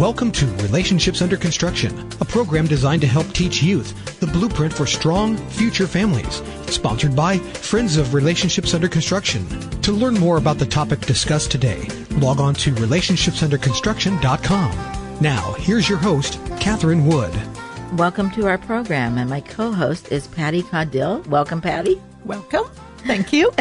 Welcome to Relationships Under Construction, a program designed to help teach youth the blueprint for strong future families. Sponsored by Friends of Relationships Under Construction. To learn more about the topic discussed today, log on to relationshipsunderconstruction.com. Now, here's your host, Catherine Wood. Welcome to our program, and my co host is Patty Caudill. Welcome, Patty. Welcome. Thank you.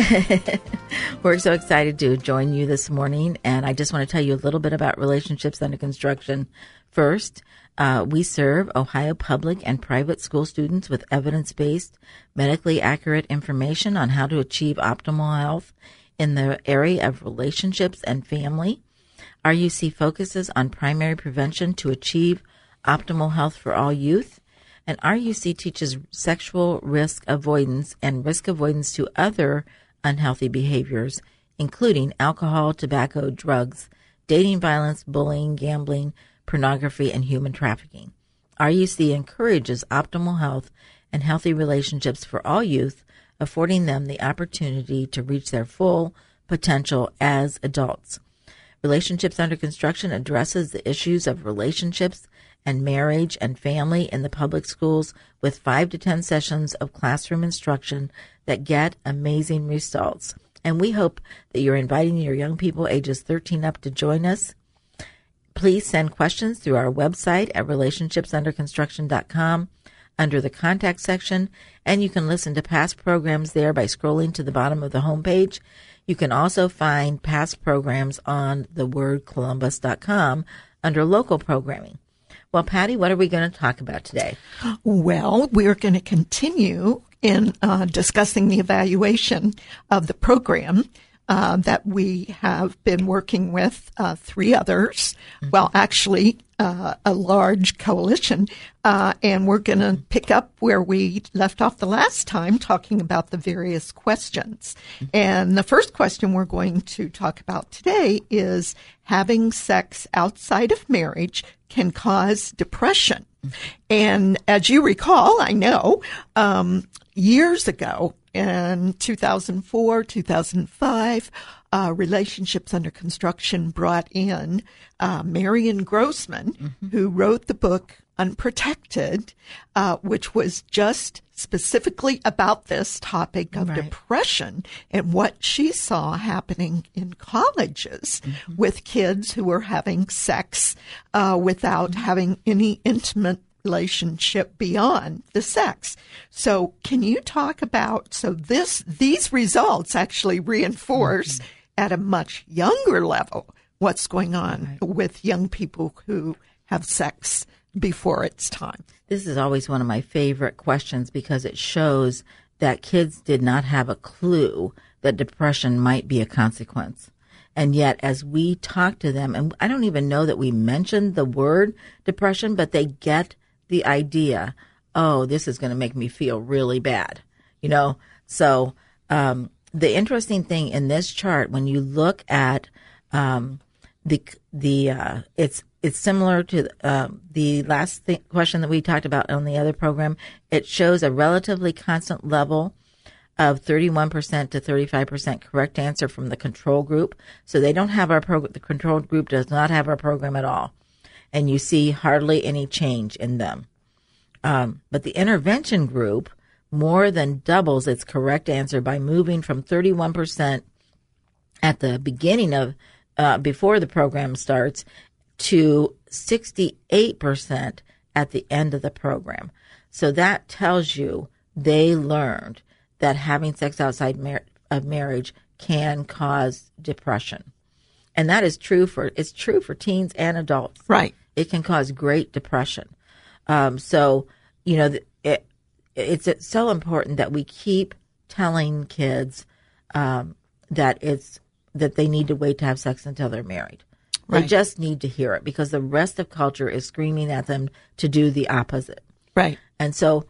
We're so excited to join you this morning, and I just want to tell you a little bit about relationships under construction. First, uh, we serve Ohio public and private school students with evidence based, medically accurate information on how to achieve optimal health in the area of relationships and family. RUC focuses on primary prevention to achieve optimal health for all youth and RUC teaches sexual risk avoidance and risk avoidance to other unhealthy behaviors, including alcohol, tobacco, drugs, dating violence, bullying, gambling, pornography, and human trafficking. RUC encourages optimal health and healthy relationships for all youth, affording them the opportunity to reach their full potential as adults. Relationships Under Construction addresses the issues of relationships and marriage and family in the public schools with five to 10 sessions of classroom instruction that get amazing results. And we hope that you're inviting your young people ages 13 up to join us. Please send questions through our website at relationshipsunderconstruction.com under the contact section, and you can listen to past programs there by scrolling to the bottom of the homepage. You can also find past programs on thewordcolumbus.com under local programming. Well, Patty, what are we going to talk about today? Well, we're going to continue in uh, discussing the evaluation of the program uh, that we have been working with uh, three others. Mm-hmm. Well, actually, uh, a large coalition. Uh, and we're going to pick up where we left off the last time, talking about the various questions. Mm-hmm. And the first question we're going to talk about today is having sex outside of marriage can cause depression. And as you recall, I know, um, years ago in 2004, 2005, uh, Relationships Under Construction brought in uh, Miriam Grossman, mm-hmm. who wrote the book Unprotected, uh, which was just specifically about this topic of right. depression and what she saw happening in colleges mm-hmm. with kids who were having sex uh, without mm-hmm. having any intimate relationship beyond the sex. So can you talk about so this these results actually reinforce mm-hmm. At a much younger level what's going on right. with young people who have sex before it's time? This is always one of my favorite questions because it shows that kids did not have a clue that depression might be a consequence. And yet, as we talk to them, and I don't even know that we mentioned the word depression, but they get the idea, oh, this is going to make me feel really bad, you know? So, um, the interesting thing in this chart, when you look at um, the the uh, it's it's similar to uh, the last th- question that we talked about on the other program. It shows a relatively constant level of 31% to 35% correct answer from the control group. So they don't have our program. The control group does not have our program at all, and you see hardly any change in them. Um, but the intervention group more than doubles its correct answer by moving from 31% at the beginning of uh, before the program starts to 68% at the end of the program. So that tells you they learned that having sex outside mar- of marriage can cause depression. And that is true for it's true for teens and adults. Right. It can cause great depression. Um, so you know it, it's, it's so important that we keep telling kids um, that it's that they need to wait to have sex until they're married. They Right. just need to hear it because the rest of culture is screaming at them to do the opposite. Right. And so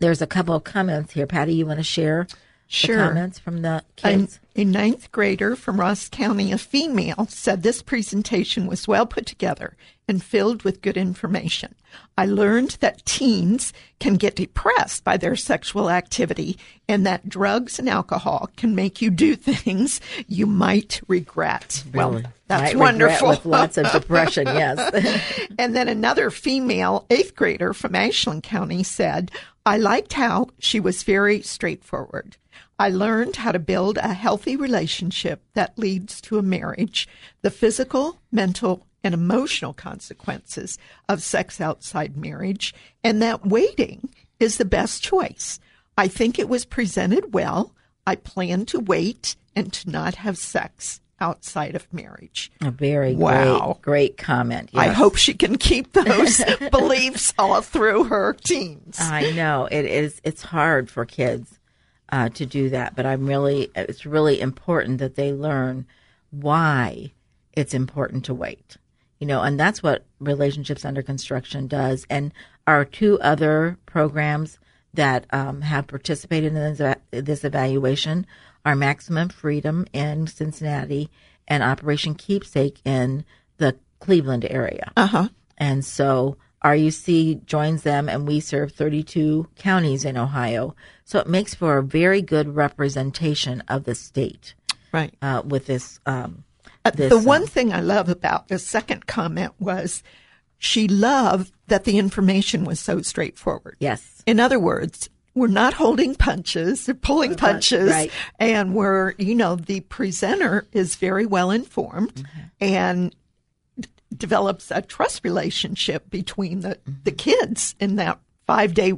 there's a couple of comments here. Patty, you want to share Sure. the comments from the A, kids? a ninth grader from Ross County, a female, said this presentation was well put together and filled with good information. I learned that teens can get depressed by their sexual activity and that drugs and alcohol can make you do things you might regret. Well, Really? that's Might wonderful. With lots of depression, yes. And then another female eighth grader from Ashland County said, I liked how she was very straightforward. I learned how to build a healthy relationship that leads to a marriage, the physical, mental, and emotional consequences of sex outside marriage, and that waiting is the best choice. I think it was presented well. I plan to wait and to not have sex outside of marriage. a very Wow. great, great comment. I hope she can keep those beliefs all through her teens. I know it is. It's hard for kids uh, to do that, but I'm really. It's really important that they learn why it's important to wait. You know, and that's what relationships under construction does. And our two other programs that um, have participated in this, this evaluation are Maximum Freedom in Cincinnati and Operation Keepsake in the Cleveland area. Uh huh. And so RUC joins them, and we serve 32 counties in Ohio. So it makes for a very good representation of the state Right. uh, with this. Um, Uh, this, the one thing I love about the second comment was she loved that the information was so straightforward. yes, In other words, we're not holding punches, they're pulling punches, right. and we're, you know, the presenter is very well informed Mm-hmm. and d- develops a trust relationship between the, Mm-hmm. the kids in that five day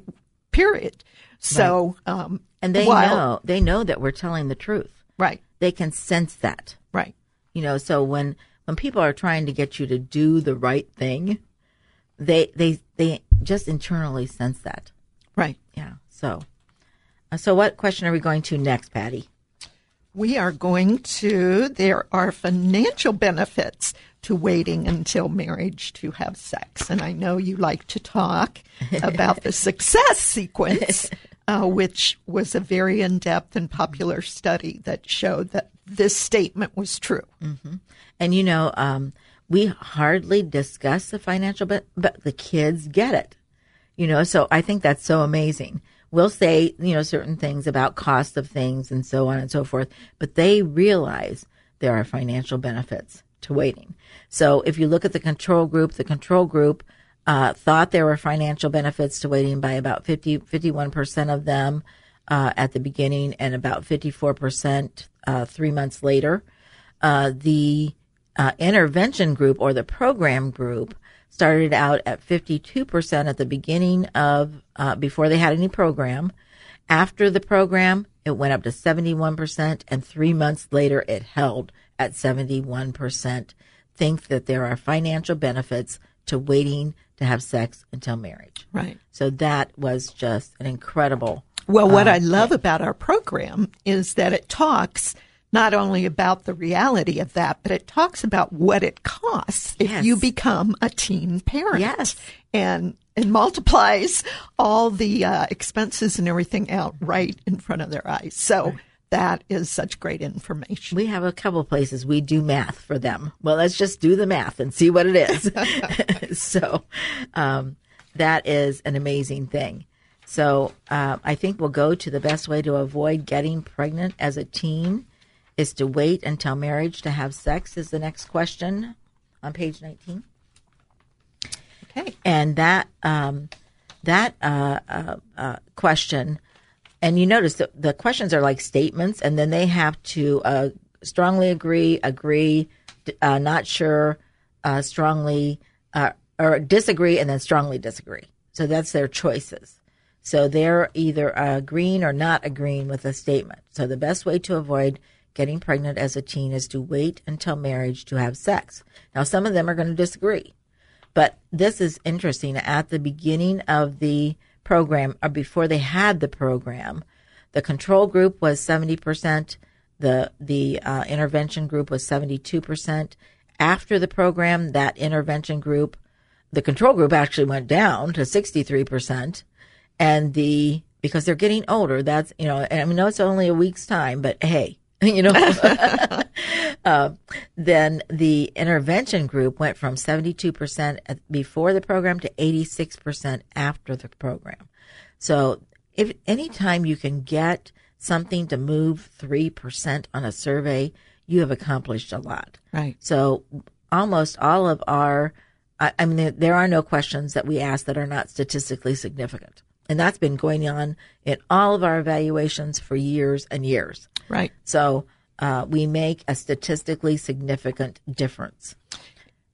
period. So, um, and they while- know they know that we're telling the truth. right, They can sense that. right, You know, so when when people are trying to get you to do the right thing, they they they just internally sense that. right. Yeah. So, uh, so what question are we going to next, Patty? We are going to, there are financial benefits to waiting until marriage to have sex. And I know you like to talk about the success sequence, uh, which was a very in depth and popular study that showed that this statement was true. And you know, um, we hardly discuss the financial, but but the kids get it. You know, so I think that's so amazing. We'll say you know certain things about cost of things and so on and so forth, but they realize there are financial benefits to waiting. So if you look at the control group, the control group uh, thought there were financial benefits to waiting by about 50, 51% of them uh, at the beginning and about 54% uh, three months later. Uh, the uh, intervention group or the program group started out at 52% at the beginning of, uh, before they had any program. After the program, it went up to 71%, and three months later, it held at 71%. Think that there are financial benefits to waiting to have sex until marriage. Right. So that was just an incredible. Well, what I love about our program is that it talks not only about the reality of that, but it talks about what it costs if Yes. you become a teen parent. Yes. And and multiplies all the uh, expenses and everything out right in front of their eyes. So that is such great information. We have a couple places we do math for them. Well, let's just do the math and see what it is. so um, that is an amazing thing. So uh, I think we'll go to the best way to avoid getting pregnant as a teen is to wait until marriage to have sex. Is the next question on page nineteen. Okay. and that um, that uh, uh, uh, question, and you notice that the questions are like statements, and then they have to uh, strongly agree, agree, uh, not sure, uh, strongly, uh, or disagree, and then strongly disagree. So that's their choices. So they're either agreeing or not agreeing with a statement. So the best way to avoid getting pregnant as a teen is to wait until marriage to have sex. Now, some of them are going to disagree. But this is interesting. At the beginning of the program, or before they had the program, the control group was 70%, the, the uh, intervention group was 72%. After the program, that intervention group, the control group actually went down to 63%. And the, because they're getting older, that's, you know, and I know it's only a week's time, but hey, you know, uh, then the intervention group went from 72% before the program to 86% after the program. So if anytime you can get something to move 3% on a survey, you have accomplished a lot. Right. So almost all of our, I, I mean, there are no questions that we ask that are not statistically significant. And that's been going on in all of our evaluations for years and years. Right. So uh, we make a statistically significant difference.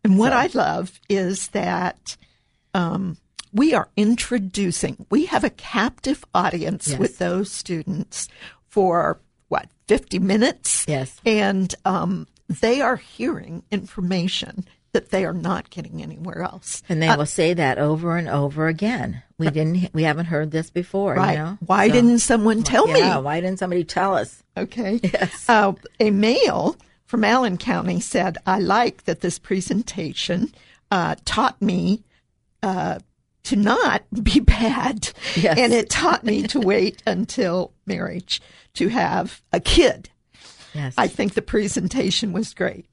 And what so. I love is that um, we are introducing, we have a captive audience yes. with those students for what, 50 minutes? Yes. And um, they are hearing information that they are not getting anywhere else. And they uh, will say that over and over again. We didn't, we haven't heard this before. Right. You know? Why so, didn't someone tell yeah, me? Yeah, why didn't somebody tell us? Okay. Yes. Uh, a male from Allen County said, I like that this presentation uh, taught me uh, to not be bad. Yes. And it taught me to wait until marriage to have a kid. Yes. I think the presentation was great.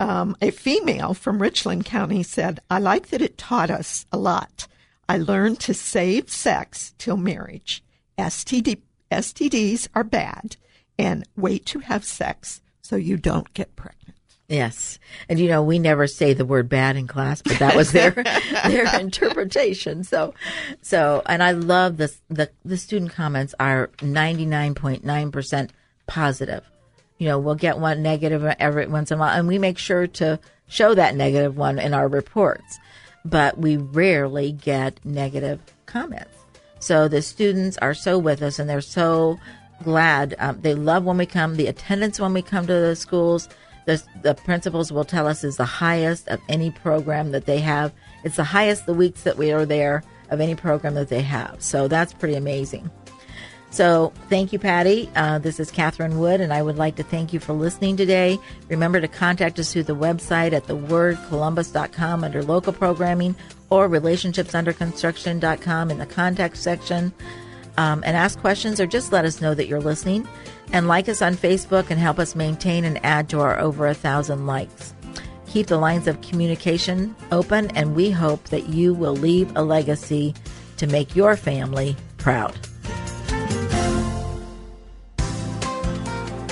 Um, a female from Richland County said, I like that it taught us a lot. I learned to save sex till marriage. STD, STDs are bad and wait to have sex so you don't get pregnant. Yes. And you know, we never say the word bad in class, but that was their their interpretation. So so and I love this the the student comments are 99.9% positive. You know, we'll get one negative every once in a while and we make sure to show that negative one in our reports. But we rarely get negative comments. So the students are so with us and they're so glad. Um, they love when we come, the attendance when we come to the schools the, the principals will tell us is the highest of any program that they have. It's the highest the weeks that we are there of any program that they have. So that's pretty amazing. So thank you, Patty. Uh, this is Catherine Wood, and I would like to thank you for listening today. Remember to contact us through the website at thewordcolumbus.com under local programming or relationshipsunderconstruction.com in the contact section um, and ask questions or just let us know that you're listening and like us on Facebook and help us maintain and add to our over a thousand likes. Keep the lines of communication open, and we hope that you will leave a legacy to make your family proud.